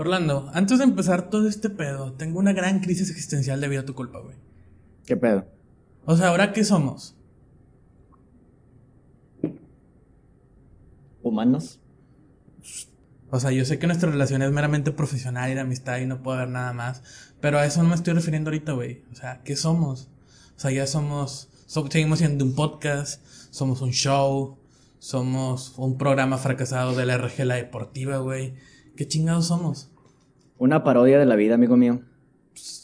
Orlando, antes de empezar todo este pedo, tengo una gran crisis existencial debido a tu culpa, güey. ¿Qué pedo? O sea, ¿ahora qué somos? ¿Humanos? O sea, yo sé que nuestra relación es meramente profesional y de amistad y no puedo haber nada más. Pero a eso no me estoy refiriendo ahorita, güey. O sea, ¿qué somos? O sea, ya somos. so- seguimos siendo un podcast, somos un show, somos un programa fracasado de la RG La Deportiva, güey. ¿Qué chingados somos? Una parodia de la vida, amigo mío.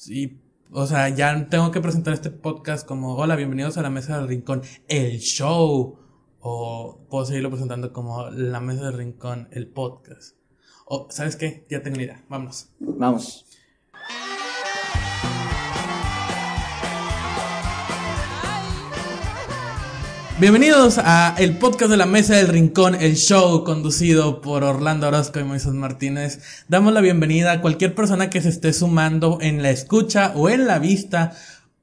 Y, o sea, ya tengo que presentar este podcast como, hola, bienvenidos a la Mesa del Rincón, el show. O puedo seguirlo presentando como la Mesa del Rincón, el podcast. O, ¿sabes qué? Ya tengo una idea. Vámonos. Vamos. Bienvenidos a el podcast de la Mesa del Rincón, el show conducido por Orlando Orozco y Moisés Martínez. Damos la bienvenida a cualquier persona que se esté sumando en la escucha o en la vista.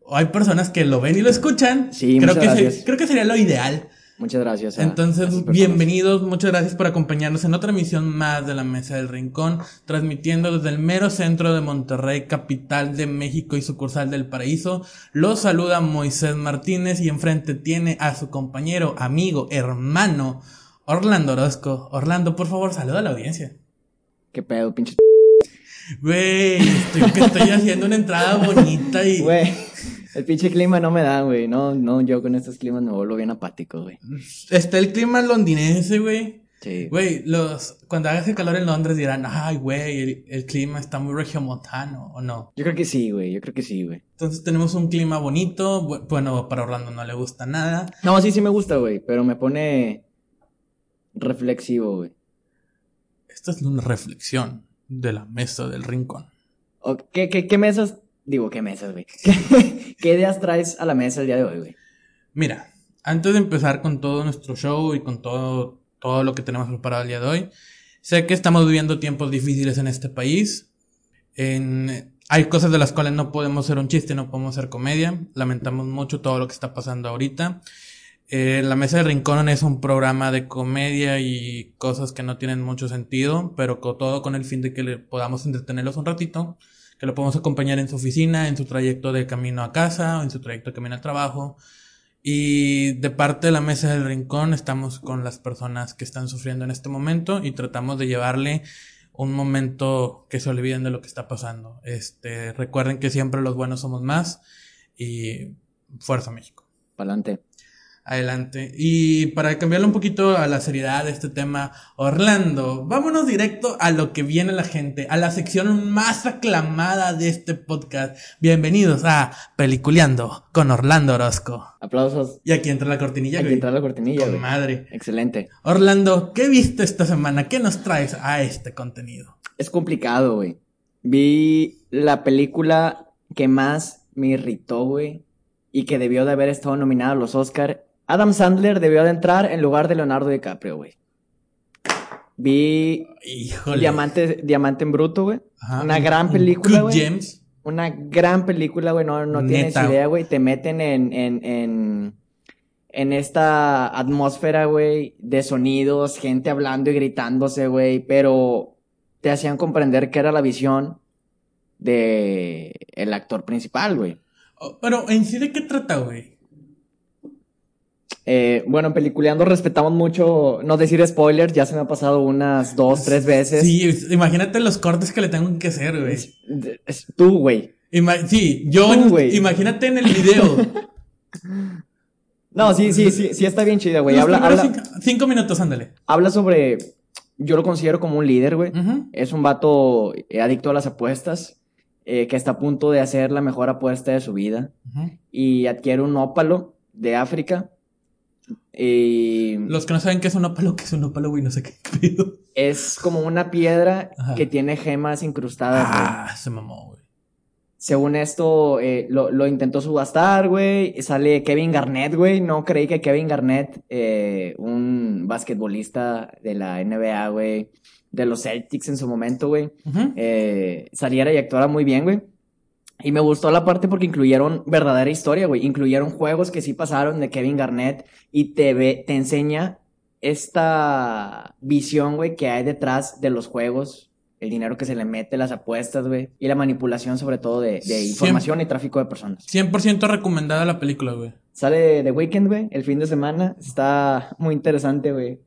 O hay personas que lo ven y lo escuchan. Sí, creo muchas que se- creo que sería lo ideal. Muchas gracias. a- Entonces, bienvenidos, muchas gracias por acompañarnos en otra emisión más de la Mesa del Rincón, transmitiendo desde el mero centro de Monterrey, capital de México y sucursal del paraíso. Los saluda Moisés Martínez y enfrente tiene a su compañero, amigo, hermano, Orlando Orozco. Orlando, por favor, saluda a la audiencia. ¿Qué pedo, pinche? Güey, estoy, que estoy haciendo una entrada bonita y... Güey, el pinche clima no me da, güey. No, no, yo con estos climas me vuelvo bien apático, güey. Está el clima londinense, güey. Sí. Güey, los, cuando haga calor en Londres dirán, ay, güey, el, el clima está muy regiomontano, ¿o no? Yo creo que sí, güey. Yo creo que sí, güey. Entonces tenemos un clima bonito, bu- bueno, para Orlando no le gusta nada. No, sí, sí me gusta, güey. Pero me pone reflexivo, güey. Esta es una reflexión de la mesa del rincón. ¿Qué, qué, qué mesas? Digo, ¿qué mesas, güey? ¿Qué, ideas traes a la mesa el día de hoy, güey? Mira, antes de empezar con todo nuestro show y con todo, todo lo que tenemos preparado el día de hoy, sé que estamos viviendo tiempos difíciles en este país. Hay cosas de las cuales no podemos hacer un chiste, no podemos hacer comedia. Lamentamos mucho todo lo que está pasando ahorita. Eh, la Mesa del Rincón es un programa de comedia y cosas que no tienen mucho sentido, pero todo con el fin de que le podamos entretenerlos un ratito, que lo podamos acompañar en su oficina, en su trayecto de camino a casa o en su trayecto de camino al trabajo. Y de parte de la Mesa del Rincón estamos con las personas que están sufriendo en este momento y tratamos de llevarle un momento que se olviden de lo que está pasando. Este, recuerden que siempre los buenos somos más y fuerza México. Pa'lante. Adelante. Y para cambiarle un poquito a la seriedad de este tema, Orlando, vámonos directo a lo que viene la gente, a la sección más aclamada de este podcast. Bienvenidos a Peliculeando con Orlando Orozco. Aplausos. Y aquí entra la cortinilla, Aquí güey. entra la cortinilla, Con güey. madre. Excelente. Orlando, ¿qué viste esta semana? ¿Qué nos traes a este contenido? Es complicado, güey. Vi la película que más me irritó, güey, y que debió de haber estado nominada a los Oscar. Adam Sandler debió de entrar en lugar de Leonardo DiCaprio, güey. Vi Híjole. Diamante, Diamante en Bruto, güey. Una un- gran película, güey. James. Una gran película, güey. No, no tienes idea, güey. Te meten en, en, en, en esta atmósfera, güey, de sonidos, gente hablando y gritándose, güey. Pero te hacían comprender que era la visión de el actor principal, güey. Oh, Pero en sí, ¿de qué trata, güey? Eh, bueno, en Peliculeando respetamos mucho no decir spoilers. Ya se me ha pasado unas dos, tres veces. Sí, imagínate los cortes que le tengo que hacer, güey. Tú, güey. Ima- sí, yo, Tú, en- imagínate en el video. No, sí, sí, sí, sí está bien chida, güey. Habla, habla, Cinco, cinco minutos, ándale. habla sobre. Yo lo considero como un líder, güey. Es un vato eh, adicto a las apuestas, eh, que está a punto de hacer la mejor apuesta de su vida y adquiere un ópalo de África. Y Los que no saben qué es un ópalo, qué es un ópalo, güey, no sé qué pido. es como una piedra Ajá. que tiene gemas incrustadas, güey. Ah, se mamó, güey. Según esto, eh, lo, lo intentó subastar, güey. Sale Kevin Garnett, güey. No creí que Kevin Garnett, eh, un basquetbolista de la NBA, güey, de los Celtics en su momento, güey, eh, saliera y actuara muy bien, güey. Y me gustó la parte porque incluyeron verdadera historia, güey. Incluyeron juegos que sí pasaron de Kevin Garnett y te, ve, te enseña esta visión, güey, que hay detrás de los juegos el dinero que se le mete, las apuestas, güey, y la manipulación sobre todo de, de información y tráfico de personas. 100% recomendada la película, güey. Sale The Weekend, güey, el fin de semana. Está muy interesante, güey.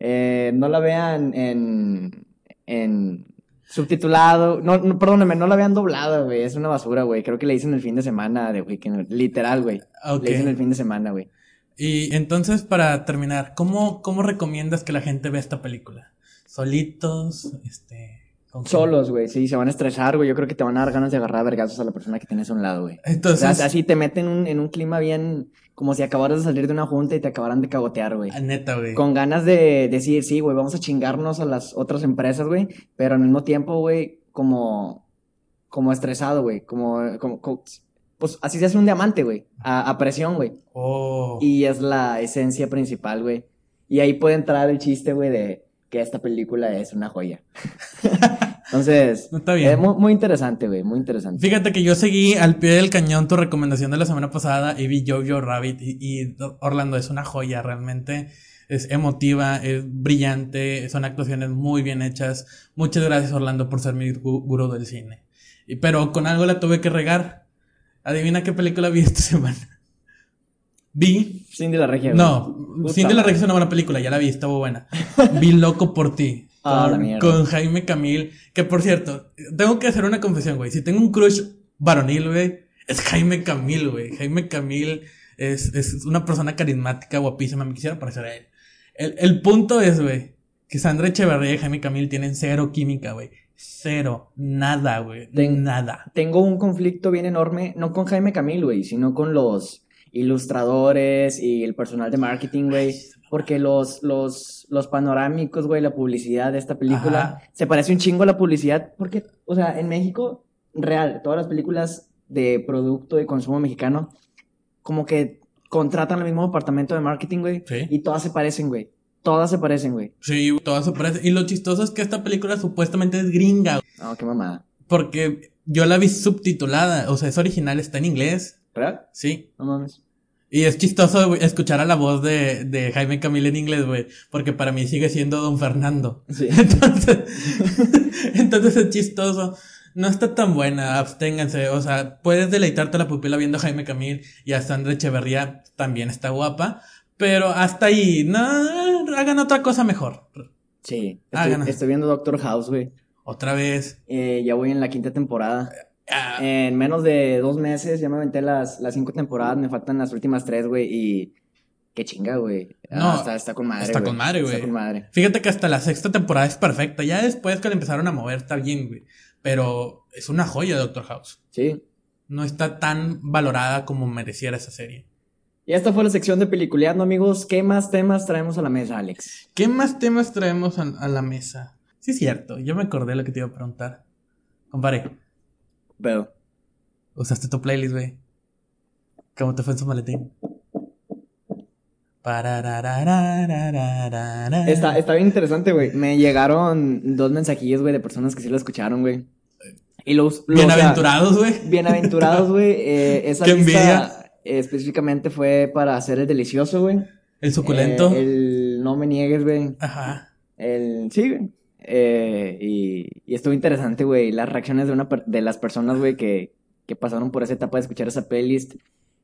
Eh, no la vean en, en subtitulado. No, no, perdóname, no la vean doblada, güey. Es una basura, güey. Creo que le dicen el fin de semana de Weekend. Literal, güey. Le dicen el fin de semana, güey. Y entonces, para terminar, ¿cómo, ¿cómo recomiendas que la gente vea esta película? ¿Solitos? Este. Solos, güey, sí, se van a estresar, güey. Yo creo que te van a dar ganas de agarrar vergazos a la persona que tienes a un lado, güey. Entonces. O sea, así te meten en un clima bien. Como si acabaras de salir de una junta y te acabaran de cagotear, güey. Ah, neta, güey. Con ganas de decir, sí, güey, vamos a chingarnos a las otras empresas, güey. Pero al mismo tiempo, güey, como. Como estresado, güey. Como, como, Pues así se hace un diamante, güey. A, a presión, güey. Oh. Y es la esencia principal, güey. Y ahí puede entrar el chiste, güey, de que esta película es una joya. Entonces, está bien. Es muy, interesante, güey, muy interesante. Fíjate que yo seguí al pie del cañón tu recomendación de la semana pasada y vi Jojo Rabbit y, Orlando es una joya, realmente es emotiva, es brillante, son actuaciones muy bien hechas. Muchas gracias Orlando por ser mi gurú del cine. Y, pero con algo la tuve que regar. Adivina qué película vi esta semana. Vi. Cindy la Regia. No, Cindy la Regia es una buena película, ya la vi, estaba buena. vi Loco por ti. Ah, con, con Jaime Camil. Que por cierto, tengo que hacer una confesión, güey. Si tengo un crush varonil, güey, es Jaime Camil, güey. Jaime Camil es, es una persona carismática, guapísima. Me quisiera parecer a él. El, el punto es, güey, que Sandra Echeverría y Jaime Camil tienen cero química, güey. Cero. Nada, güey. Nada. Tengo un conflicto bien enorme, no con Jaime Camil, güey, sino con los ilustradores y el personal de marketing, güey. Porque los, los, los panorámicos, güey, la publicidad de esta película, se parece un chingo a la publicidad. Porque, o sea, en México, real, todas las películas de producto de consumo mexicano, como que contratan el mismo departamento de marketing, güey. Sí. Y todas se parecen, güey. Todas se parecen, güey. Sí, todas se parecen. Y lo chistoso es que esta película supuestamente es gringa. No, qué mamada. Porque yo la vi subtitulada, o sea, es original, está en inglés. ¿Verdad? Sí. No mames. Y es chistoso escuchar a la voz de, de Jaime Camil en inglés, güey, porque para mí sigue siendo Don Fernando. Sí. Entonces, entonces es chistoso. No está tan buena, absténganse. O sea, puedes deleitarte la pupila viendo a Jaime Camil y a Sandra Echeverría también está guapa. Pero hasta ahí, no, hagan otra cosa mejor. Sí, estoy, estoy viendo Doctor House, güey. Otra vez. Eh, ya voy en la quinta temporada. Ah. En menos de dos meses ya me aventé las, las cinco temporadas, me faltan las últimas tres, güey, y qué chinga, güey. No, está, está, con madre. Está con madre, güey. Está con madre. Fíjate que hasta la sexta temporada es perfecta. Ya después que le empezaron a mover está bien, güey. Pero es una joya Doctor House. Sí. No está tan valorada como mereciera esa serie. Y esta fue la sección de peliculeando, amigos. ¿Qué más temas traemos a la mesa, Alex? ¿Qué más temas traemos a, a la mesa? Sí, es cierto. Yo me acordé lo que te iba a preguntar. Compare. Veo. ¿Usaste tu playlist, güey? ¿Cómo te fue en su maletín? Está, está bien interesante, güey. Me llegaron dos mensajillos, güey, de personas que sí lo escucharon, güey. Y los... bienaventurados, güey. bienaventurados, güey. Eh, esa Qué lista específicamente fue para hacer el delicioso, güey. El suculento. Eh, el no me niegues, güey. Ajá. El... Sí, güey. Eh, y, y estuvo interesante, güey, las reacciones de, una de las personas, güey, que, que pasaron por esa etapa de escuchar esa playlist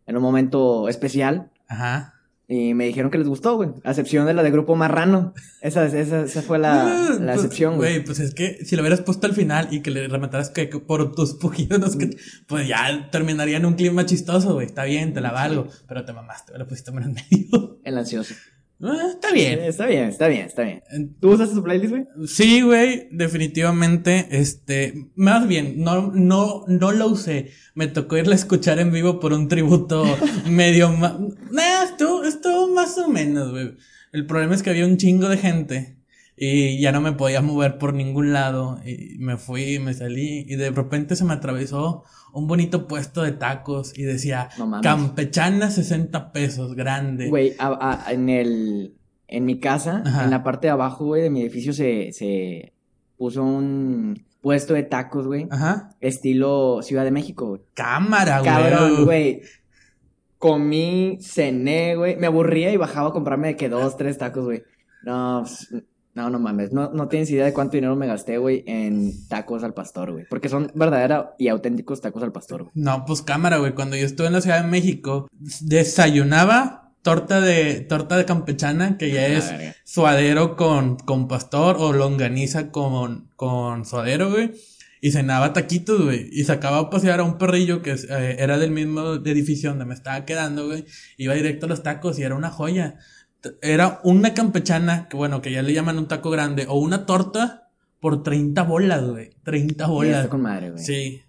en un momento especial. Ajá. Y me dijeron que les gustó, güey. A excepción de la de Grupo Marrano. Esa, esa, esa fue la, Ah, la pues, excepción, güey. Güey, pues es que si lo hubieras puesto al final y que le remataras que, que por tus pujidos, que, pues ya terminaría en un clima chistoso, güey. Está bien, te la valgo. Pero te mamaste, me lo pusiste en medio. El ansioso. Ah, está bien. Está bien, está bien, está bien. ¿Tú usas tu playlist, güey? Sí, güey, definitivamente, este, más bien, no, no, no lo usé. Me tocó irla a escuchar en vivo por un tributo medio más, nah, estuvo, estuvo más o menos, güey. El problema es que había un chingo de gente y ya no me podía mover por ningún lado y me fui, me salí y de repente se me atravesó un bonito puesto de tacos y decía No mames. campechana 60 pesos, grande. Güey, en el... En mi casa, Ajá. en la parte de abajo, güey, de mi edificio se, se puso un puesto de tacos, güey. Ajá. Estilo Ciudad de México, güey. Cámara, güey. Cabrón, güey. Comí, cené, güey. Me aburría y bajaba a comprarme de que dos, tres tacos, güey. No, pues, No, no mames, no, no tienes idea de cuánto dinero me gasté, güey, en tacos al pastor, güey. Porque son verdadera y auténticos tacos al pastor, güey. No, pues cámara, güey. Cuando yo estuve en la Ciudad de México, desayunaba torta de, torta de campechana, que ya Ah, es verga. suadero con, con pastor o longaniza con, con suadero, güey. Y cenaba taquitos, güey. Y sacaba a pasear a un perrillo que eh, era del mismo edificio donde me estaba quedando, güey. Iba directo a los tacos y era una joya. Era una campechana, que bueno, que ya le llaman un taco grande, o una torta por 30 bolas, güey. 30 Y bolas. está con madre, güey. Sí.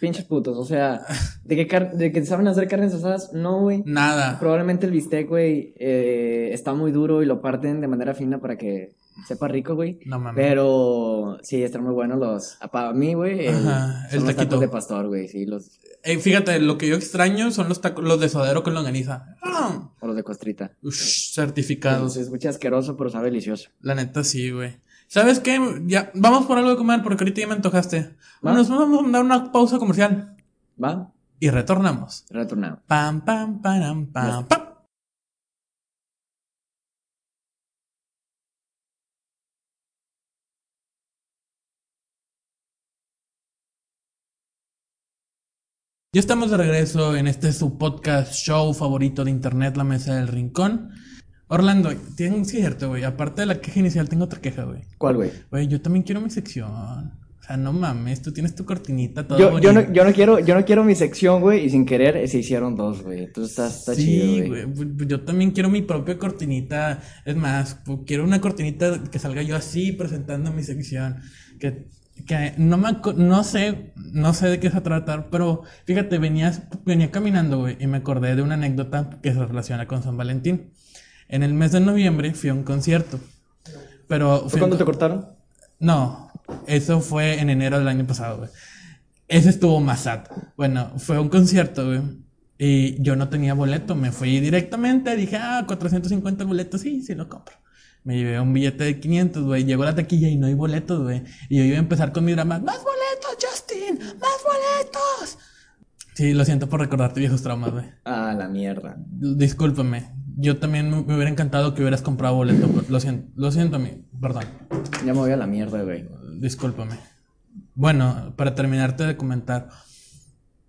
Pinches putos, o sea, de car- de que saben hacer carnes asadas, no, güey. Nada. Probablemente el bistec, güey, eh, está muy duro y lo parten de manera fina para que sepa rico, güey. No mames. Pero sí, están muy buenos los. Para mí, güey, el, Ajá, el los tacos de pastor, güey, sí, los. Eh, fíjate, lo que yo extraño son los tacos, los de suadero con longaniza. Ah, O los de costrita. ush, certificados. Se escucha asqueroso, pero sabe delicioso. La neta sí, güey. ¿Sabes qué? Ya, vamos por algo de comer porque ahorita ya me antojaste. Va. Nos vamos a dar una pausa comercial ¿Va? y retornamos. Retornado. Pam, pam, param, pam, pam. Ya estamos de regreso en este su podcast show favorito de internet, La Mesa del Rincón. Orlando, sí es cierto, güey. Aparte de la queja inicial, tengo otra queja, güey. ¿Cuál, güey? Güey, yo también quiero mi sección. O sea, no mames, tú tienes tu cortinita todo Yo, yo, no, yo, no quiero, yo no quiero mi sección, güey, y sin querer eh, se hicieron dos, güey. Entonces está, está sí, chido, güey. güey. Yo también quiero mi propia cortinita. Es más, quiero una cortinita que salga yo así presentando mi sección. Que, que no me no sé, no sé de qué se va a tratar, pero fíjate, venías, venía caminando, güey, y me acordé de una anécdota que se relaciona con San Valentín. En el mes de noviembre fui a un concierto. Pero ¿Fue cuando te cortaron? No, eso fue en enero del año pasado, güey. Ese estuvo más sad. Bueno, fue un concierto, güey. Y yo no tenía boleto, me fui directamente, dije, ah, 450 boletos, sí, sí lo compro. Me llevé un billete de 500, güey. Llegó la taquilla y no hay boletos, güey. Y yo iba a empezar con mi drama, más boletos, Justin, más boletos. Sí, lo siento por recordarte viejos traumas, güey. Ah, la mierda. Discúlpame. Yo también me hubiera encantado que hubieras comprado boleto. Lo siento, lo siento a mí, perdón. Ya me voy a la mierda, güey. Discúlpame. Bueno, para terminarte de comentar,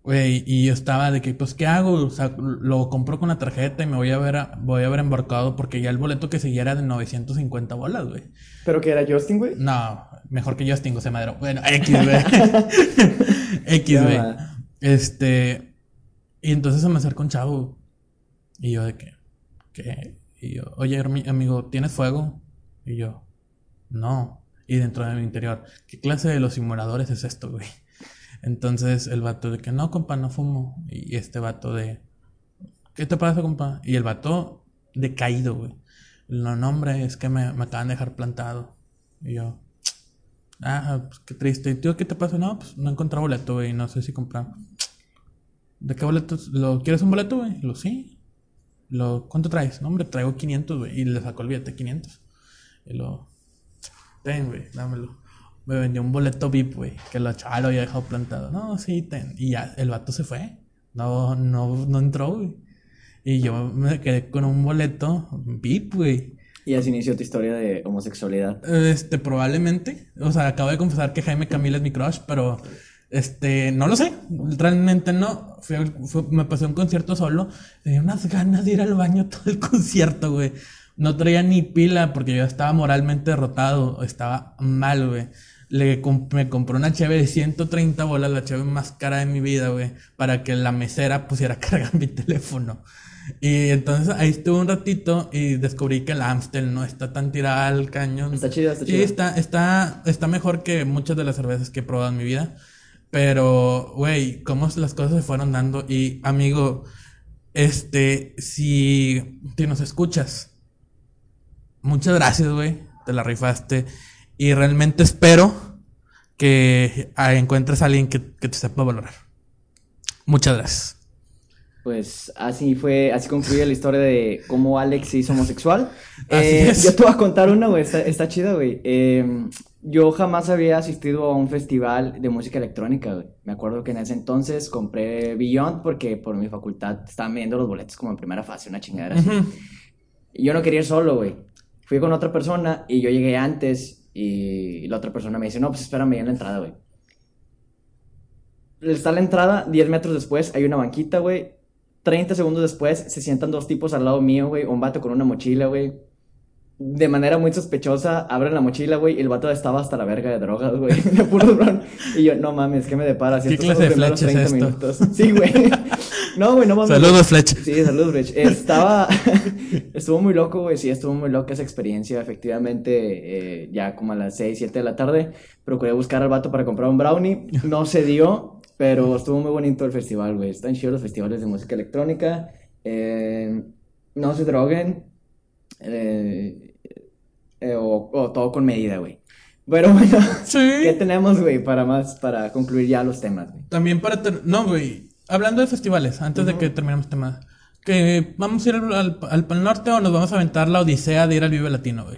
güey, y yo estaba de que, pues, ¿qué hago? O sea, lo compro con la tarjeta y me voy a ver, a- voy a ver embarcado porque ya el boleto que seguía era de 950 bolas, güey. ¿Pero que era Justin, güey? No, mejor que Justin José Madero. Bueno, X, güey. X, güey. Este, y entonces se me acerca un chavo. Y yo de que, Y yo, oye, amigo, ¿tienes fuego? Y yo, no. Y dentro de mi interior, ¿qué clase de los simuladores es esto, güey? Entonces el vato de que, no, compa, no fumo. Y este vato de, ¿qué te pasa, compa? Y el vato decaído, güey. No, no, hombre, es que me, me acaban de dejar plantado. Y yo, ah, pues qué triste. ¿Y tío, qué te pasa? No, pues no encontré boleto, güey, no sé si comprar. ¿De qué boletos? ¿Lo quieres un boleto, güey? Lo sí. Lo, ¿Cuánto traes? No, hombre, traigo 500, güey. Y le sacó el billete 500. Y lo, ten, güey, dámelo. Me vendió un boleto VIP, güey, que la chava lo había dejado plantado. No, sí, ten. Y ya, el vato se fue. No, no, no entró, güey. Y yo me quedé con un boleto VIP, güey. Y así inició tu historia de homosexualidad. Este, probablemente. O sea, acabo de confesar que Jaime Camila es mi crush, pero este, no lo sé. Realmente no. Fui al- fue- me pasé un concierto solo. Tenía unas ganas de ir al baño todo el concierto, güey. No traía ni pila porque yo estaba moralmente derrotado. Estaba mal, güey. Le comp- me compré una cheve de 130 bolas, la cheve más cara de mi vida, güey, para que la mesera pusiera a cargar mi teléfono. Y entonces ahí estuve un ratito y descubrí que el Amstel no está tan tirada al cañón. Está chida, está Sí, chida. está, está, está mejor que muchas de las cervezas que he probado en mi vida. Pero, güey, cómo las cosas se fueron dando. Y, amigo, este, si, si nos escuchas, muchas gracias, güey. Te la rifaste. Y realmente espero que encuentres a alguien que, que te sepa valorar. Muchas gracias. Pues así fue, así concluye la historia de cómo Alex se hizo homosexual. Eh. Yo te voy a contar una, güey, está, está chida, güey. Eh, yo jamás había asistido a un festival de música electrónica, güey. Me acuerdo que en ese entonces compré Beyond porque por mi facultad estaban viendo los boletos como en primera fase, una chingadera así. Y yo no quería ir solo, güey. Fui con otra persona y yo llegué antes y la otra persona me dice, no, pues espérame en la entrada, güey. Está la entrada, 10 metros después hay una banquita, güey. 30 segundos después se sientan dos tipos al lado mío, güey. Un vato con una mochila, güey. De manera muy sospechosa, abren la mochila, güey. Y el vato estaba hasta la verga de drogas, güey. De bron. Y yo, no mames, ¿qué me depara? Si ¿Qué clase los de primeros flecha es 30 esto? minutos. Sí, güey. No, güey, no mames. Saludos, Fletch. Sí, saludos, Rich. Estaba. estuvo muy loco, güey. Sí, estuvo muy loca esa experiencia. Efectivamente, eh, ya como a las 6, 7 de la tarde, procuré buscar al vato para comprar un brownie. No se dio, pero estuvo muy bonito el festival, güey. Están chidos los festivales de música electrónica. Eh, no se droguen. eh, eh, o, o todo con medida, güey. Pero bueno, ¿qué tenemos, güey, para más, para concluir ya los temas, güey? También para... ter- No, güey. Hablando de festivales, antes de que terminemos el tema. Que vamos a ir al, al, al Pal Norte o nos vamos a aventar la odisea de ir al Vive Latino, güey.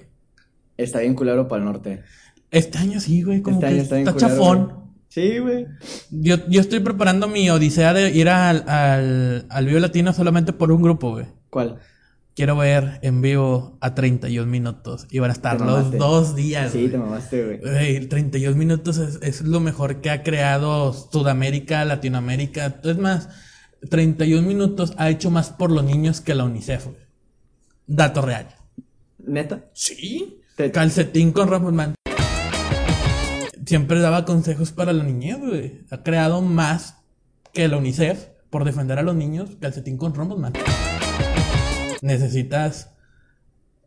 Está bien culero para el norte. Este año sí, güey. Como Este que año está está culero, chafón. güey. Sí, güey. Yo, yo estoy preparando mi odisea de ir al, al, al Vive Latino solamente por un grupo, güey. ¿Cuál? Quiero ver en vivo a 31 minutos. Y van a estar los dos días. Sí, güey. te mamaste, güey. Güey, 31 minutos es, es lo mejor que ha creado Sudamérica, Latinoamérica. Es más, 31 minutos ha hecho más por los niños que la UNICEF, güey. Dato real. ¿Neta? Sí. Te- Calcetín con Ramonman. Siempre daba consejos para la niñez, güey. Ha creado más que la UNICEF por defender a los niños. Calcetín con Ramonman. Necesitas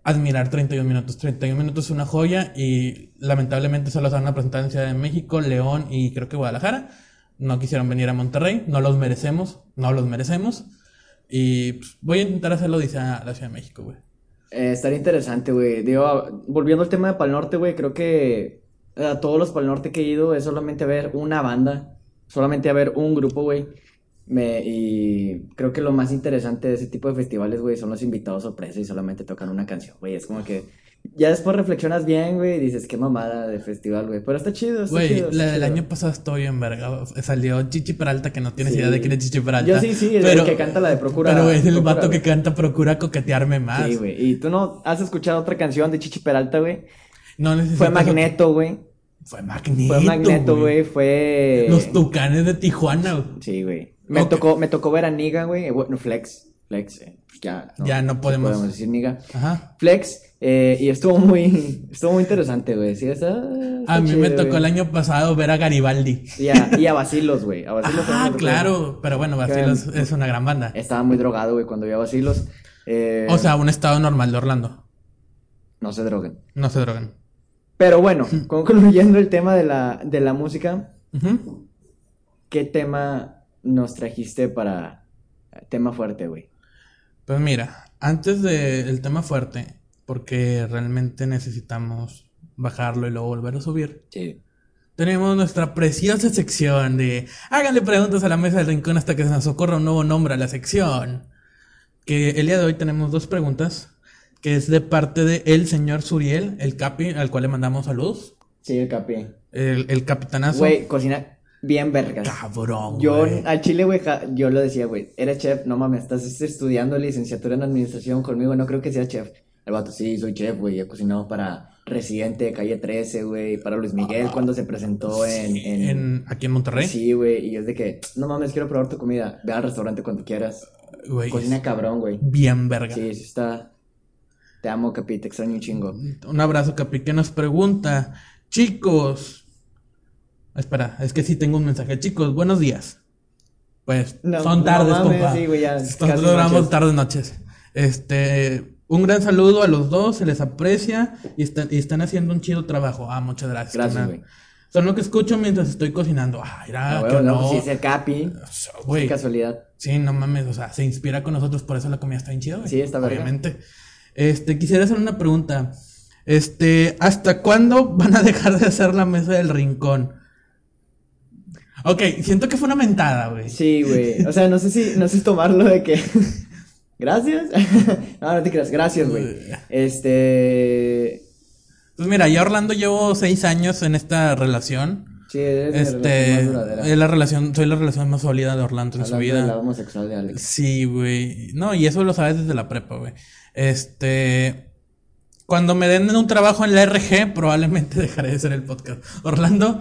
admirar 31 minutos. 31 minutos es una joya y lamentablemente solo se van a presentar en Ciudad de México, León y creo que Guadalajara. No quisieron venir a Monterrey. No los merecemos. No los merecemos. Y pues, voy a intentar hacerlo, dice la Ciudad de México, güey. Eh, estaría interesante, güey. Digo, volviendo al tema de Pal Norte, güey, creo que a todos los Pal Norte que he ido es solamente ver una banda, solamente a ver un grupo, güey. Me, y creo que lo más interesante de ese tipo de festivales, güey, son los invitados sorpresa y solamente tocan una canción, güey. Es como que ya después reflexionas bien, güey, y dices, qué mamada de festival, güey. Pero está chido, está Güey, chido. está la del año pasado estoy en verga. Salió Chichi Peralta, que no tienes Sí. idea de quién es Chichi Peralta. Yo sí, sí, el- el que canta la de Procura- Pero es el Procura, vato que canta Procura coquetearme más. Sí, güey. ¿Y tú no has escuchado otra canción de Chichi Peralta, güey? No necesitas Fue Magneto, güey. Fue Magneto. Fue Magneto, güey. Fue. Los tucanes de Tijuana, güey. Sí, güey. Me tocó, me tocó ver a Niga, güey. eh, Bueno, Flex. Flex. eh, pues ya. Ya no podemos. decir Niga. Ajá. Flex. eh, y estuvo muy, estuvo muy interesante, güey. Sí, está, está A mí me tocó el año pasado ver a Garibaldi. Y a, y a Basilos, güey. A Basilos también Ah, claro. Pero bueno, Basilos es una gran banda. Estaba muy drogado, güey, cuando vi a Basilos. Eh, O sea, un estado normal de Orlando. no se droguen. No se droguen. Pero bueno, concluyendo el tema de la, de la música, Ujú. ¿qué tema nos trajiste para tema fuerte, güey? Pues mira, antes del tema fuerte, porque realmente necesitamos bajarlo y luego volver a subir. Sí. Tenemos nuestra preciosa sección de háganle preguntas a la mesa del rincón hasta que se nos ocurra un nuevo nombre a la sección. Que el día de hoy tenemos dos preguntas, que es de parte de el señor Suriel, el capi, al cual le mandamos saludos. Sí, el capi. El, el capitanazo. Güey, cocina bien vergas. Cabrón, Yo al chile, güey, yo lo decía, güey, eres chef, no mames, estás estudiando licenciatura en administración conmigo, no creo que sea chef. El vato, sí, soy chef, güey, he cocinado para Residente de Calle 13, güey, para Luis Miguel cuando se presentó en... en... En- aquí en Monterrey. Sí, güey, y es de que, no mames, quiero probar tu comida, ve al restaurante cuando quieras. Cocina cabrón, güey. bien verga. Sí, sí está... Te amo, capi, te extraño un chingo. Un abrazo, Capi, que nos pregunta, chicos. Espera, es que sí tengo un mensaje. Chicos, buenos días. Pues No, son no tardes, mames, compa. sí, güey, ya, Nosotros noches. tardes, noches. Este, un gran saludo a los dos, se les aprecia y, están y están haciendo un chido trabajo. Ah, muchas gracias. Gracias, güey. Son lo que escucho mientras estoy cocinando. Ah, mira, No, que güey, no, no. pues sí, es el capi, Güey, qué casualidad. Sí, no mames, o sea, se inspira con nosotros, por eso la comida está bien chida, güey. Sí, está verga. Obviamente. Este, quisiera hacer una pregunta. Este, ¿hasta cuándo van a dejar de hacer la mesa del rincón? Ok, siento que fue una mentada, güey. Sí, güey. O sea, no sé si, no sé si tomarlo de que. Gracias. no, no te creas. Gracias, güey. Este. Pues mira, ya Orlando llevo seis años en esta relación. Sí, mi Este, relación más duradera. es la relación, soy la relación más sólida de Orlando en su vida. lado homosexual de Alex. Sí, güey. No, y eso lo sabes desde la prepa, güey. Este. Cuando me den un trabajo en la RG, probablemente dejaré de hacer el podcast. Orlando.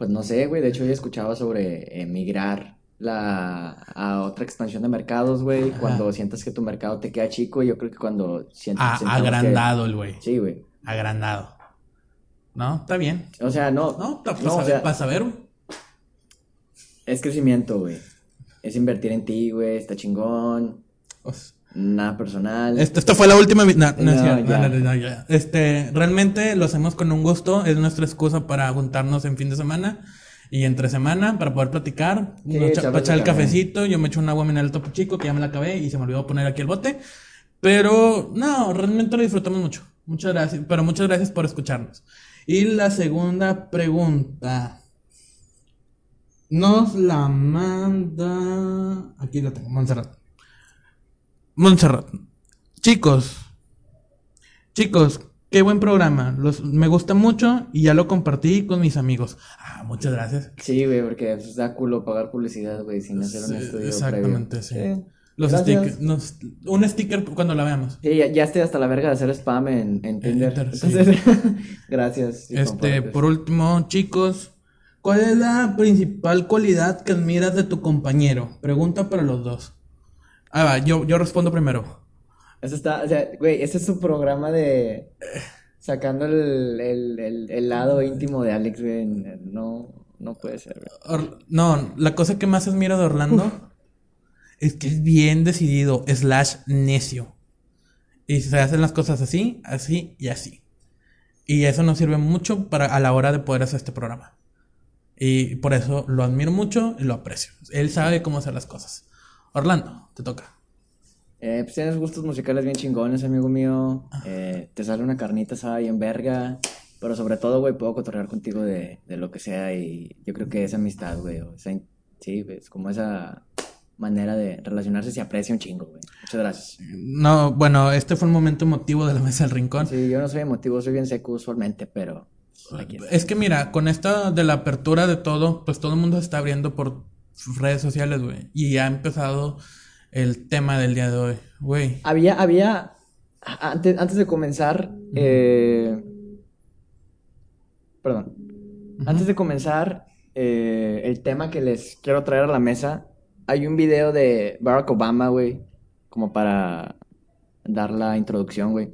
Pues no sé, güey. De hecho, yo escuchaba sobre emigrar la, a otra expansión de mercados, güey. Cuando sientas que tu mercado te queda chico, yo creo que cuando sientes. Ah, agrandado el güey. Sí, güey. Agrandado. ¿No? Está bien. O sea, no. No, para no, o sea, saber, güey. Es crecimiento, güey. Es invertir en ti, güey. Está chingón. Pues, Nada personal. Esto, esto fue la última. vi- No, no, ya. Este, realmente lo hacemos con un gusto. Es nuestra excusa para juntarnos en fin de semana y entre semana para poder platicar. Sí, Nos para echar el cafecito. Yo me echo un agua mineral topo chico que ya me la acabé y se me olvidó poner aquí el bote. Pero no, realmente lo disfrutamos mucho. Muchas gracias. Pero muchas gracias por escucharnos. Y la segunda pregunta. Nos la manda. Aquí la tengo, Montserrat. Montserrat. Chicos. Chicos, qué buen programa. Los, me gusta mucho y ya lo compartí con mis amigos. Ah, muchas gracias. Sí, güey, porque pues, da culo pagar publicidad, güey, sin hacer un estudio exactamente, previo. sí. Los stickers. nos- un sticker cuando la veamos. Sí, ya, ya estoy hasta la verga de hacer spam en, en Tinder. Tinder, sí. Entonces, gracias. Este, por último, chicos, ¿cuál es la principal cualidad que admiras de tu compañero? Pregunta para los dos. Ah, va, yo, yo respondo primero. Eso está, o sea, güey, ese es su programa de sacando el, el, el, el lado íntimo de Alex, güey. No, no puede ser, güey. Or- no, la cosa que más admiro de Orlando es que es bien decidido, slash necio. Y se hacen las cosas así, así y así. Y eso nos sirve mucho para a la hora de poder hacer este programa. Y por eso lo admiro mucho y lo aprecio. Él sabe cómo hacer las cosas. Orlando, te toca. Eh, pues tienes gustos musicales bien chingones, amigo mío. Eh, te sale una carnita asada bien verga. Pero sobre todo, güey, puedo cotorrear contigo de, de lo que sea. Y yo creo que esa amistad, güey, o sí, es como esa manera de relacionarse se aprecia un chingo, güey. Muchas gracias. No, bueno, este fue un momento emotivo de la mesa del rincón. Sí, yo no soy emotivo, soy bien seco usualmente, pero aquí. Es que mira, con esta de la apertura de todo, pues todo el mundo se está abriendo por redes sociales, güey. Y ha empezado el tema del día de hoy, güey. Había, había, antes, antes de comenzar, eh, perdón, antes de comenzar eh, el tema que les quiero traer a la mesa, hay un video de Barack Obama, güey, como para dar la introducción, güey,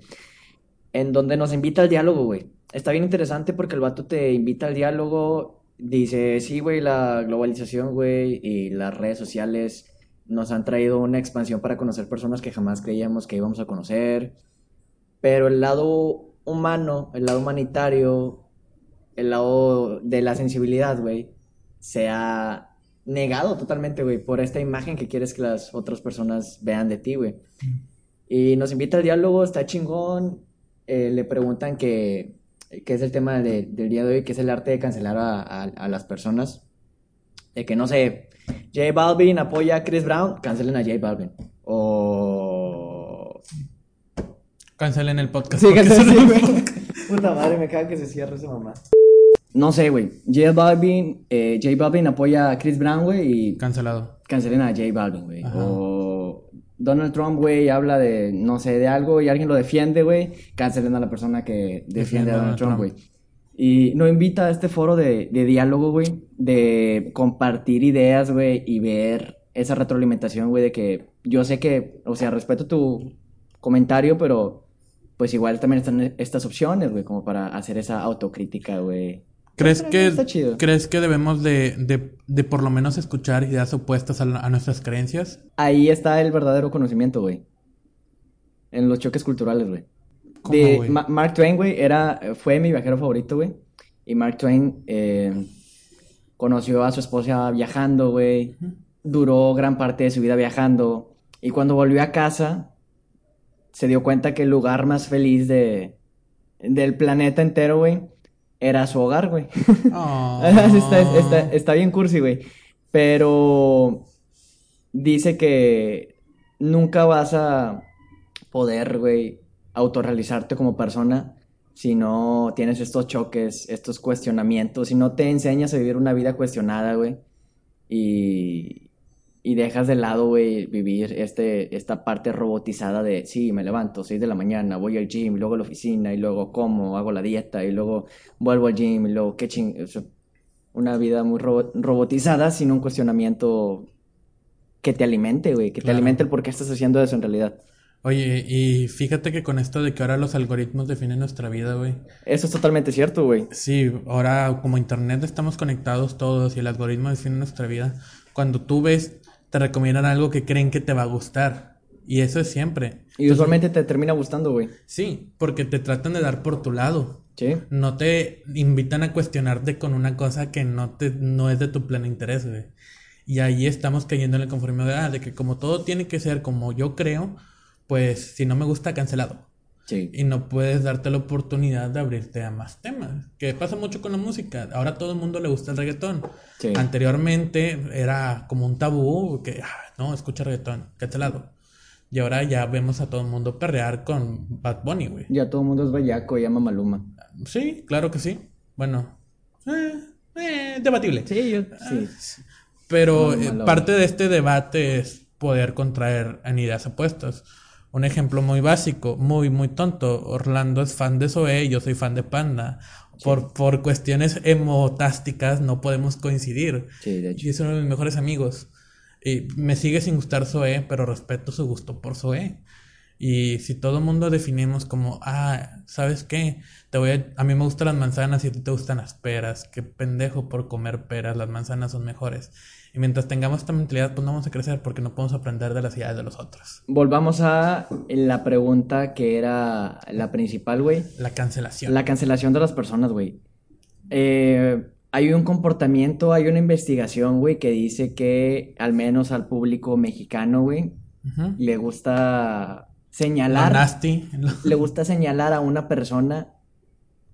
en donde nos invita al diálogo, güey. Está bien interesante porque el vato te invita al diálogo, dice, sí, güey, la globalización, güey, y las redes sociales nos han traído una expansión para conocer personas que jamás creíamos que íbamos a conocer, pero el lado humano, el lado humanitario, el lado de la sensibilidad, güey, se ha negado totalmente, güey, por esta imagen que quieres que las otras personas vean de ti, güey. Y nos invita al diálogo, está chingón. eh, le preguntan que, qué es el tema de- del día de hoy, que es el arte de cancelar a, a- a las personas. De que no sé, J Balvin apoya a Chris Brown, cancelen a J Balvin. O. Cancelen el podcast. Sí, cancelen. Puta madre, me caga que se cierre esa mamá. No sé, güey. J Balvin, eh, J Balvin apoya a Chris Brown, güey, y Cancelado. cancelen a J Balvin, güey. O Donald Trump, güey, habla de, no sé, de algo y alguien lo defiende, güey. Cancelen a la persona que defiende a Donald Trump, güey. Y nos invita a este foro de, de diálogo, güey, de compartir ideas, güey, y ver esa retroalimentación, güey, de que yo sé que, o sea, respeto tu comentario, pero pues igual también están estas opciones, güey, como para hacer esa autocrítica, güey. ¿Crees que, está chido. ¿Crees que debemos de, de, de por lo menos escuchar ideas opuestas a, la- a nuestras creencias? Ahí está el verdadero conocimiento, güey. En los choques culturales, güey. ¿Cómo, De? Ma- Mark Twain, güey, era, fue mi viajero favorito, güey. Y Mark Twain eh, conoció a su esposa viajando, güey. Duró gran parte de su vida viajando. Y cuando volvió a casa, se dio cuenta que el lugar más feliz de, del planeta entero, güey, era su hogar, güey. Oh. está, está- está bien cursi, güey. Pero dice que nunca vas a poder, güey, autorrealizarte como persona si no tienes estos choques, estos cuestionamientos, si no te enseñas a vivir una vida cuestionada, güey. Y, y dejas de lado, güey, vivir este, esta parte robotizada de, sí, me levanto, 6 de la mañana, voy al gym, y luego a la oficina, y luego como, hago la dieta, y luego vuelvo al gym, y luego qué ching... o sea, una vida muy robo- robotizada sin un cuestionamiento que te alimente, güey, que te alimente el por qué estás haciendo eso en realidad. Oye, y fíjate que con esto de que ahora los algoritmos definen nuestra vida, güey. Eso es totalmente cierto, güey. Sí, ahora como internet estamos conectados todos y el algoritmo define nuestra vida. Cuando tú ves, te recomiendan algo que creen que te va a gustar. Y eso es siempre. Y usualmente te termina gustando, güey. Sí, porque te tratan de dar por tu lado. Sí. No te invitan a cuestionarte con una cosa que no te, no es de tu pleno interés, güey. Y ahí estamos cayendo en el conformismo de, ah, de que como todo tiene que ser como yo creo, pues si no me gusta, cancelado. Sí. Y no puedes darte la oportunidad de abrirte a más temas. Que pasa mucho con la música. Ahora todo el mundo le gusta el reggaetón. Sí. Anteriormente era como un tabú que, ah, no, escucha reggaetón, cancelado. Y ahora ya vemos a todo el mundo perrear con Bad Bunny, güey. Ya todo el mundo es bellaco y ama Maluma. Sí, claro que sí. Bueno, eh, eh, debatible. Sí, yo, sí. Pero No, eh, malo. parte de este debate es poder contraer en ideas opuestas. Un ejemplo muy básico, muy, muy tonto. Orlando es fan de Zoe y yo soy fan de Panda. Por, por cuestiones emotásticas no podemos coincidir. Sí, de hecho. Y es uno de mis mejores amigos. Y me sigue sin gustar Zoe, pero respeto su gusto por Zoe. Y si todo el mundo definimos como, ah, ¿sabes qué? Te voy a... a mí me gustan las manzanas y a ti te gustan las peras. Qué pendejo por comer peras, las manzanas son mejores. Y mientras tengamos esta mentalidad, pues no vamos a crecer porque no podemos aprender de las ideas de los otros. Volvamos a la pregunta que era la principal, güey. La cancelación. La cancelación de las personas, güey. Eh, hay un comportamiento, hay una investigación, güey, que dice que al menos al público mexicano, güey, le gusta La señalar, nasty. le gusta señalar a una persona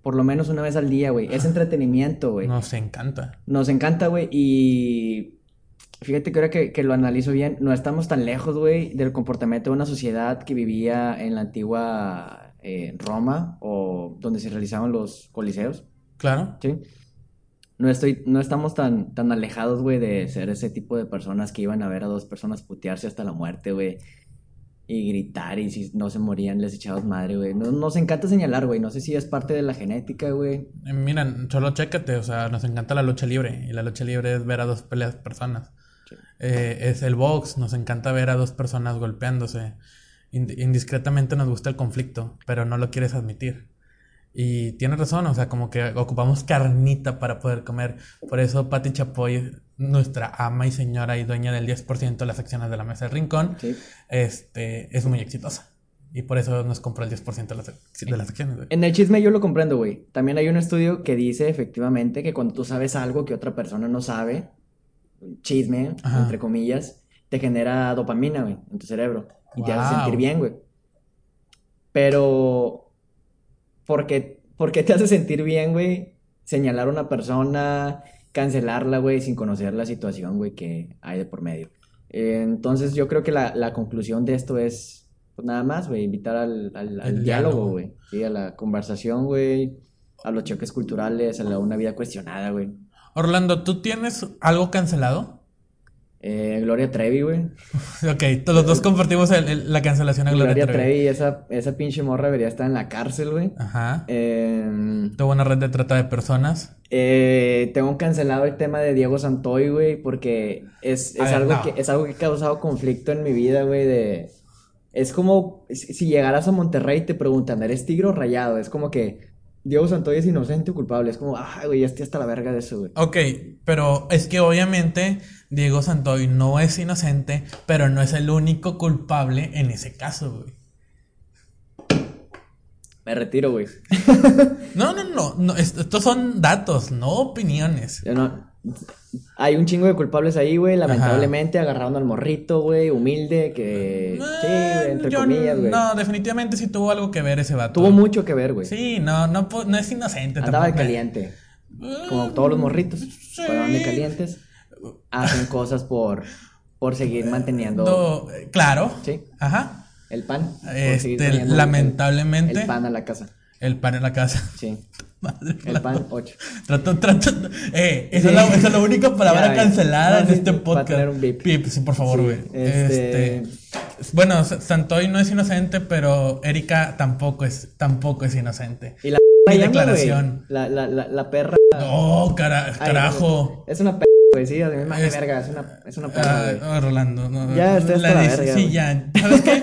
por lo menos una vez al día, güey. Es entretenimiento, güey. Nos encanta. Nos encanta, güey, y fíjate que ahora que, que lo analizo bien, no estamos tan lejos, güey, del comportamiento de una sociedad que vivía en la antigua eh, Roma o donde se realizaban los coliseos, Claro. ¿sí? No estoy, no estamos tan, tan alejados, güey, de ser ese tipo de personas que iban a ver a dos personas putearse hasta la muerte, güey. Y gritar, y si no se morían, les echabas madre, güey. No- Nos encanta señalar, güey. No sé si es parte de la genética, güey. Mira, solo chécate, o sea, nos encanta la lucha libre. Y la lucha libre es ver a dos peleas personas. Eh, es el box, nos encanta ver a dos personas golpeándose. Ind- indiscretamente nos gusta el conflicto, pero no lo quieres admitir. Y tienes razón, o sea, como que ocupamos carnita para poder comer. Por eso Patti Chapoy, nuestra ama y señora y dueña del 10% de las acciones de la mesa del rincón, Sí. este, es muy exitosa. Y por eso nos compró el 10% de las, de las acciones. güey. En el chisme yo lo comprendo, güey. También hay un estudio que dice efectivamente que cuando tú sabes algo que otra persona no sabe, chisme, Ajá. entre comillas, te genera dopamina, güey, en tu cerebro. Y te hace Wow. sentir bien, güey. Pero, ¿por qué, por qué te hace sentir bien, güey? Señalar a una persona, cancelarla, güey, sin conocer la situación, güey, que hay de por medio. Eh, entonces yo creo que la, la conclusión de esto es, pues nada más, güey, invitar al, al- al diálogo. güey. Sí, a la conversación, güey, a los choques culturales, a la, una vida cuestionada, güey. Orlando, ¿tú tienes algo cancelado? Eh, Gloria Trevi, güey. Ok, los dos compartimos el- el- la cancelación a Gloria, Gloria Trevi. Trevi, esa, esa pinche morra debería estar en la cárcel, güey. Ajá. Eh, Tuvo una red de trata de personas. eh, tengo cancelado el tema de Diego Santoy, güey, porque es, es ver, algo no. que, es algo que ha causado conflicto en mi vida, güey, de... Es como si si llegaras a Monterrey y te preguntan, ¿eres tigre o rayado? Es como que Diego Santoy es inocente o culpable. Es como, ay, güey, ya estoy hasta la verga de eso, güey. Ok, pero es que obviamente Diego Santoy no es inocente, pero no es el único culpable en ese caso, güey. Me retiro, güey. No, no, no, no, est- estos son datos, no opiniones. Yo no- Hay un chingo de culpables ahí, güey. Lamentablemente agarraron al morrito, güey, humilde, que... Sí, güey, entre Eh, Yo comillas, güey. No, definitivamente sí tuvo algo que ver ese vato. Tuvo mucho que ver, güey. Sí, no, no, no es inocente Andaba de caliente. Eh, Como todos los morritos. Sí. Cuando andan de calientes, hacen cosas por, por seguir manteniendo Do- eh, claro. Sí. Ajá. el pan. Este, lamentablemente, El pan a la casa. el pan en la casa. Sí. Madre El pan 8. Trato, trato. Eh, esa, es la, esa es la única palabra Ya, cancelada no, en sí, este sí, podcast. un beep. Beep, sí, por favor, Sí, güey. este- Este... Bueno, Santoy no es inocente, pero Erika tampoco es, tampoco es inocente. Y la Mi declaración. La, la, la, la perra. Oh, cara- Ay, carajo. Es una perra, güey, sí, Es- verga, es una, es una perra, Ah, oh, Rolando. no, Ya, la la verga, Sí, güey. ya. ¿Sabes qué?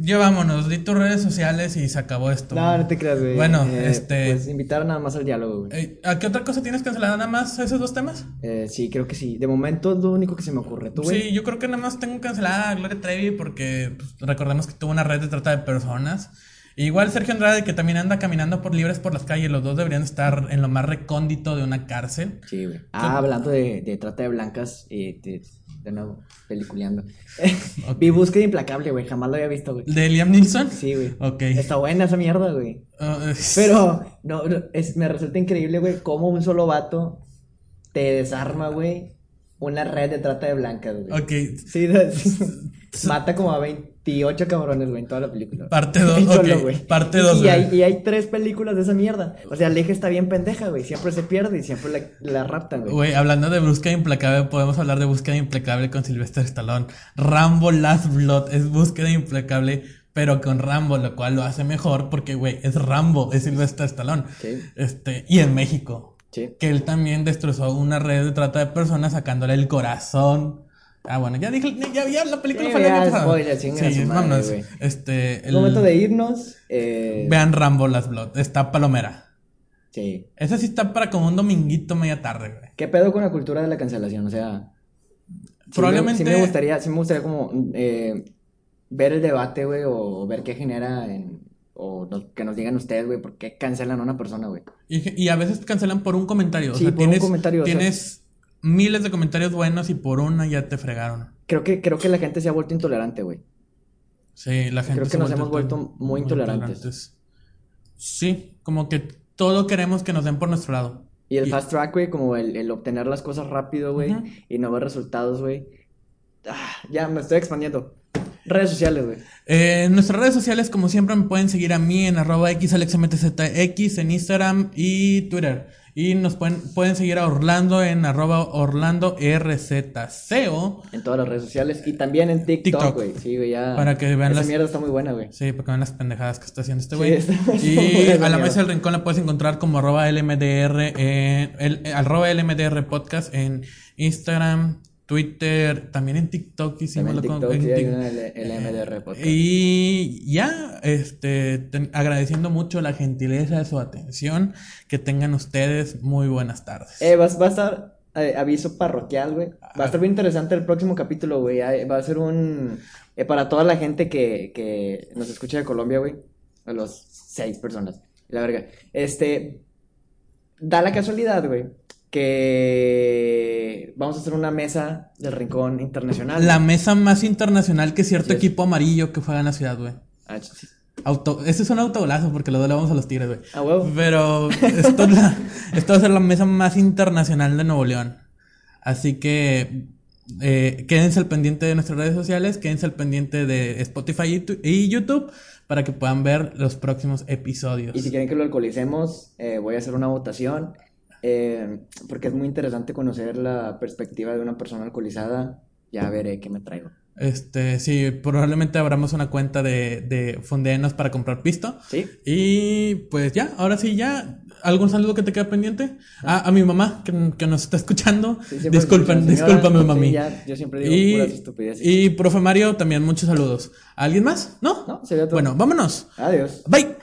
Ya vámonos, di tus redes sociales y se acabó esto. No, no te creas, güey. Bueno, Eh, este. Pues invitar nada más al diálogo, güey. eh, ¿A qué otra cosa tienes cancelada nada más esos dos temas? Eh, sí, creo que sí. De momento es lo único que se me ocurre. ¿Tú, güey? Sí, yo creo que nada más tengo cancelada a Gloria Trevi porque pues, recordemos que tuvo una red de trata de personas. Igual Sergio Andrade, que también anda caminando por libres por las calles, los dos deberían estar en lo más recóndito de una cárcel. Sí, güey. Ah, hablando de, de trata de blancas de, de nuevo, peliculeando. Vi Búsqueda Implacable, güey. Jamás lo había visto, güey. ¿De Liam Neeson? Sí, güey. Ok. Está buena esa mierda, güey. Uh, es- Pero no, es, me resulta increíble, güey, cómo un solo vato te desarma, güey, una red de trata de blancas, güey. Ok. Sí, mata como a 28 cabrones, güey, en toda la película. Parte dos, Él solo, ok, güey. parte Y- dos, Y, güey. hay, y hay tres películas de esa mierda. O sea, Aleja está bien pendeja, güey. Siempre se pierde y siempre la, la raptan, güey. Güey, hablando de búsqueda implacable, podemos hablar de búsqueda implacable con Sylvester Stallone. Rambo Last Blood es búsqueda implacable, pero con Rambo, lo cual lo hace mejor porque, güey, es Rambo, es Sylvester Stallone. Sí. Este, y en México. Sí. Que él también destrozó una red de trata de personas sacándole el corazón. Ah, bueno, ya dije, ya, ya la película Sí, fue pasado. spoiler, Sí, madre, vámonos. güey. Este, Es el- momento de irnos. Eh, vean Rambo Last Blood, está palomera. Sí. Esa sí está para como un dominguito media tarde, güey. ¿Qué pedo con la cultura de la cancelación? O sea, sí Probablemente- me, sí me gustaría, sí me gustaría como eh, ver el debate, güey, o ver qué genera en, o nos- que nos digan ustedes, güey, por qué cancelan a una persona, güey. Y, y a veces cancelan por un comentario. O Sí, sea, por un tienes, comentario, o sea. Miles de comentarios buenos y por una ya te fregaron. Creo que, creo que la gente se ha vuelto intolerante, güey. Sí, la gente Creo que nos hemos vuelto muy intolerantes. Sí, como que todo queremos que nos den por nuestro lado. Y el Y- fast track, güey, como el, el obtener las cosas rápido, güey, y no ver resultados, güey. Ah, ya, me estoy expandiendo. Redes sociales, güey. Eh, en nuestras redes sociales, como siempre, me pueden seguir a mí en arroba xalexmtzx en Instagram y Twitter. Y nos pueden, pueden seguir a Orlando en arroba Orlando RZCO. En todas las redes sociales. Y también en TikTok, güey. Sí, güey, ya. Para que vean Esa las- mierda está muy buena, güey. Sí, porque ven las pendejadas que está haciendo este Sí, güey. muy y a la mesa del rincón la puedes encontrar como arroba LMDR, en, el, eh, arroba LMDR podcast en Instagram, Twitter, también en TikTok hicimos lo TikTok, en sí, hay Tik- una L- LMDR podcast. Y ya, este, ten- agradeciendo mucho la gentileza de su atención. Que tengan ustedes muy buenas tardes. Eh, va, va a estar eh, aviso parroquial, güey. Va Ah. a estar bien interesante el próximo capítulo, güey. Va a ser un... eh, para toda la gente que, que nos escucha de Colombia, güey. A los seis personas. La verga. Este... Da la casualidad, güey, que vamos a hacer una mesa del Rincón Internacional. la mesa más internacional que cierto Yes. equipo amarillo que juega en la ciudad, güey. Ah. Auto, este es un autogolazo porque lo vamos a los tigres, güey. Ah, huevo. Pero esto, es la- esto va a ser la mesa más internacional de Nuevo León. Así que eh, quédense al pendiente de nuestras redes sociales, quédense al pendiente de Spotify y YouTube para que puedan ver los próximos episodios. Y si quieren que lo alcoholicemos, eh, voy a hacer una votación. Eh, porque es muy interesante conocer la perspectiva de una persona alcoholizada. Ya veré qué me traigo. Este, sí, probablemente abramos una cuenta de, de Fondenos para comprar pisto. ¿Sí? Y pues ya, ahora sí, ya. ¿Algún saludo que te queda pendiente? Ah, a mi mamá que, que nos está escuchando. Sí, Disculpen, señora. discúlpame, Sí, mami. ya, yo siempre digo Y, puras estupideces. y profe Mario, también muchos saludos. ¿Alguien más? ¿No? No, sería todo. Bueno, vámonos. Adiós. Bye.